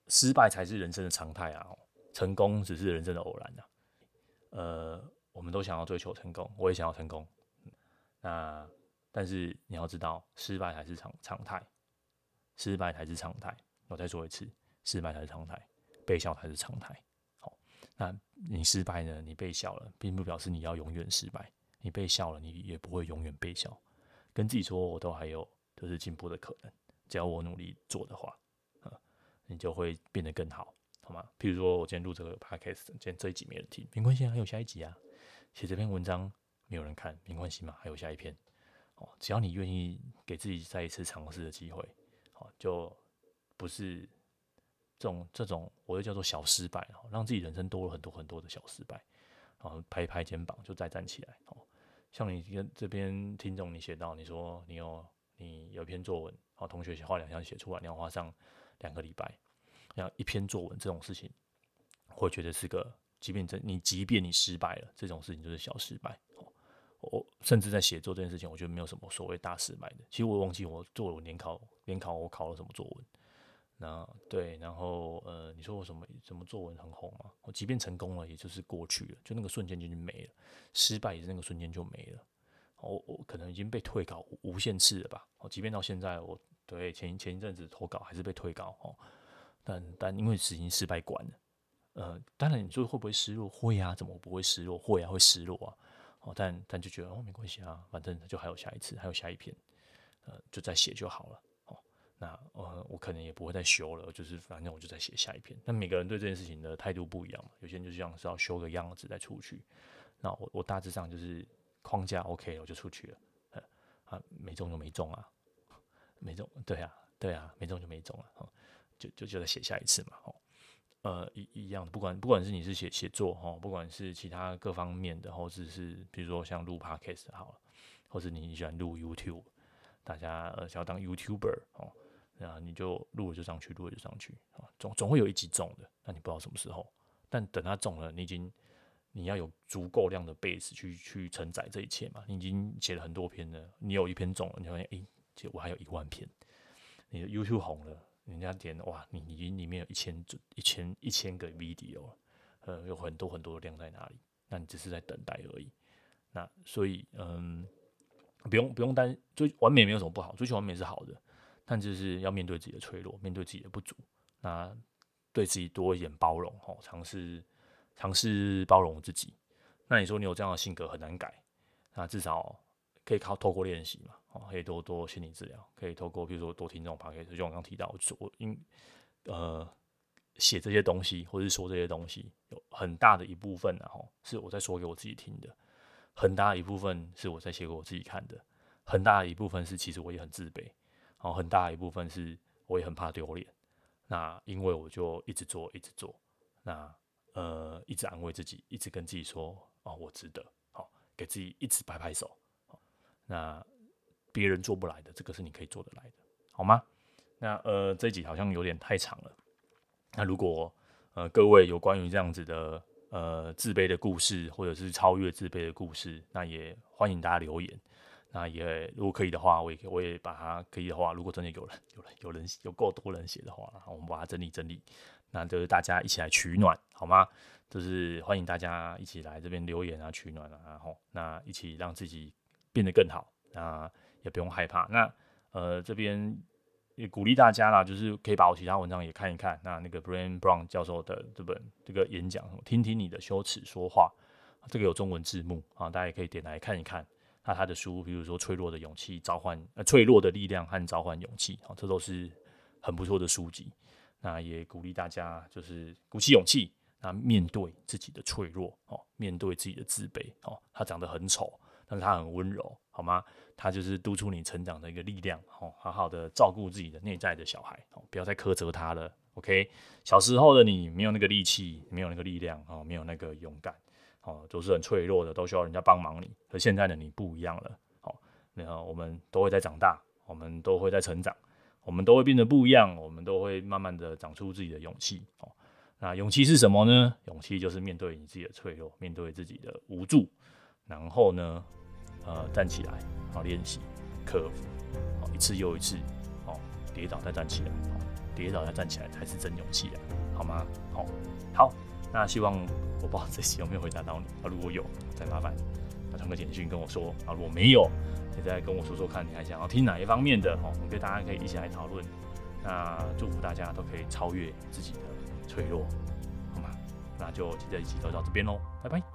失败才是人生的常态啊，成功只是人生的偶然啊。呃，我们都想要追求成功，我也想要成功。那，但是你要知道，失败才是常常态，失败才是常态。我再说一次，失败才是常态，被笑才是常态。那你失败呢？你被笑了，并不表示你要永远失败。你被笑了，你也不会永远被笑。跟自己说，我都还有就是进步的可能，只要我努力做的话，你就会变得更好，好吗？譬如说我今天录这个 podcast，今天这一集没人听，没关系，还有下一集啊，写这篇文章。没有人看，没关系嘛，还有下一篇哦。只要你愿意给自己再一次尝试的机会，好，就不是这种这种，我就叫做小失败哦，让自己人生多了很多很多的小失败，然后拍一拍肩膀就再站起来哦。像你跟这边听众，你写到你说你有你有一篇作文，好，同学写画两下写出来，你要花上两个礼拜，然后一篇作文这种事情，我觉得是个，即便这你即便你失败了，这种事情就是小失败哦。我甚至在写作这件事情，我觉得没有什么所谓大失败的。其实我忘记我做了联考，联考我考了什么作文。那对，然后呃，你说我什么什么作文很红吗？我即便成功了，也就是过去了，就那个瞬间就没了；失败也是那个瞬间就没了。我我可能已经被退稿无限次了吧？哦即便到现在，我对前前一阵子投稿还是被退稿哦。但但因为已经失败惯了，呃，当然你说会不会失落？会啊，怎么不会失落？会啊，会失落啊。哦，但但就觉得哦，没关系啊，反正就还有下一次，还有下一篇，呃，就再写就好了。那呃，我可能也不会再修了，就是反正我就再写下一篇。那每个人对这件事情的态度不一样嘛，有些人就像是要修个样子再出去。那我我大致上就是框架 OK，我就出去了。啊，没中就没中啊，没中，对啊，对啊，没中就没中了。哦，就就就再写下一次嘛。哦。呃，一一样的，不管不管是你是写写作哈，不管是其他各方面的，或者是比如说像录 podcast 好了，或者你喜欢录 YouTube，大家呃想要当 YouTuber 哦，那你就录了就上去，录了就上去啊，总总会有一集中的，那你不知道什么时候，但等它中了，你已经你要有足够量的 base 去去承载这一切嘛。你已经写了很多篇了，你有一篇中了，你发现哎，其实我还有一万篇。你的 YouTube 红了，人家点哇，你已经里面有一千一千一千个 video，呃，有很多很多的量在哪里？那你只是在等待而已。那所以嗯，不用不用担追完美没有什么不好，追求完美是好的，但就是要面对自己的脆弱，面对自己的不足。那对自己多一点包容，哦，尝试尝试包容自己。那你说你有这样的性格很难改，那至少可以靠透过练习嘛，哦，可以多多心理治疗，可以透过比如说多听这种 podcast，就我刚提到，我因呃写这些东西或者是说这些东西，有很大的一部分然后是我在说给我自己听的，很大一部分是我在写给我自己看的，很大一部分是其实我也很自卑，然后很大一部分是我也很怕丢脸。那因为我就一直做，一直做，那呃，一直安慰自己，一直跟自己说，哦，我值得，好，给自己一直拍拍手，好，那别人做不来的，这个是你可以做得来的，好吗？那呃，这集好像有点太长了，那如果呃各位有关于这样子的呃自卑的故事，或者是超越自卑的故事，那也欢迎大家留言。那也如果可以的话，我也我也把它可以的话，如果真的有人有人有人有够多人写的话，我们把它整理整理，那就是大家一起来取暖，好吗？就是欢迎大家一起来这边留言啊，取暖啊，然后那一起让自己变得更好，那也不用害怕。那呃这边也鼓励大家啦，就是可以把我其他文章也看一看。那那个 Brian Brown 教授的这本这个演讲，听听你的羞耻说话，这个有中文字幕啊，大家也可以点来看一看。那他的书，比如说《脆弱的勇气》、召唤呃脆弱的力量和召唤勇气，好，这都是很不错的书籍。那也鼓励大家就是鼓起勇气，那面对自己的脆弱，哦，面对自己的自卑，哦，他长得很丑，但是他很温柔，好吗？他就是督促你成长的一个力量，哦，好好的照顾自己的内在的小孩，哦，不要再苛责他了，OK？小时候的你没有那个力气，没有那个力量，哦，没有那个勇敢。哦，都是很脆弱的，都需要人家帮忙你。可现在的你不一样了，好，然后我们都会在长大，我们都会在成长，我们都会变得不一样，我们都会慢慢的长出自己的勇气。哦，那勇气是什么呢？勇气就是面对你自己的脆弱，面对自己的无助，然后呢，呃，站起来，好，练习，克服，好，一次又一次，哦，跌倒再站起来，哦，跌倒再站起来才是真勇气啊，好吗？好，好。那希望我不知道这期有没有回答到你啊？如果有，再麻烦传个简讯跟我说啊。如果没有，你再跟我说说看，你还想要听哪一方面的？哦，我觉得大家可以一起来讨论。那祝福大家都可以超越自己的脆弱，好吗？那就今天一期就到这边喽，拜拜。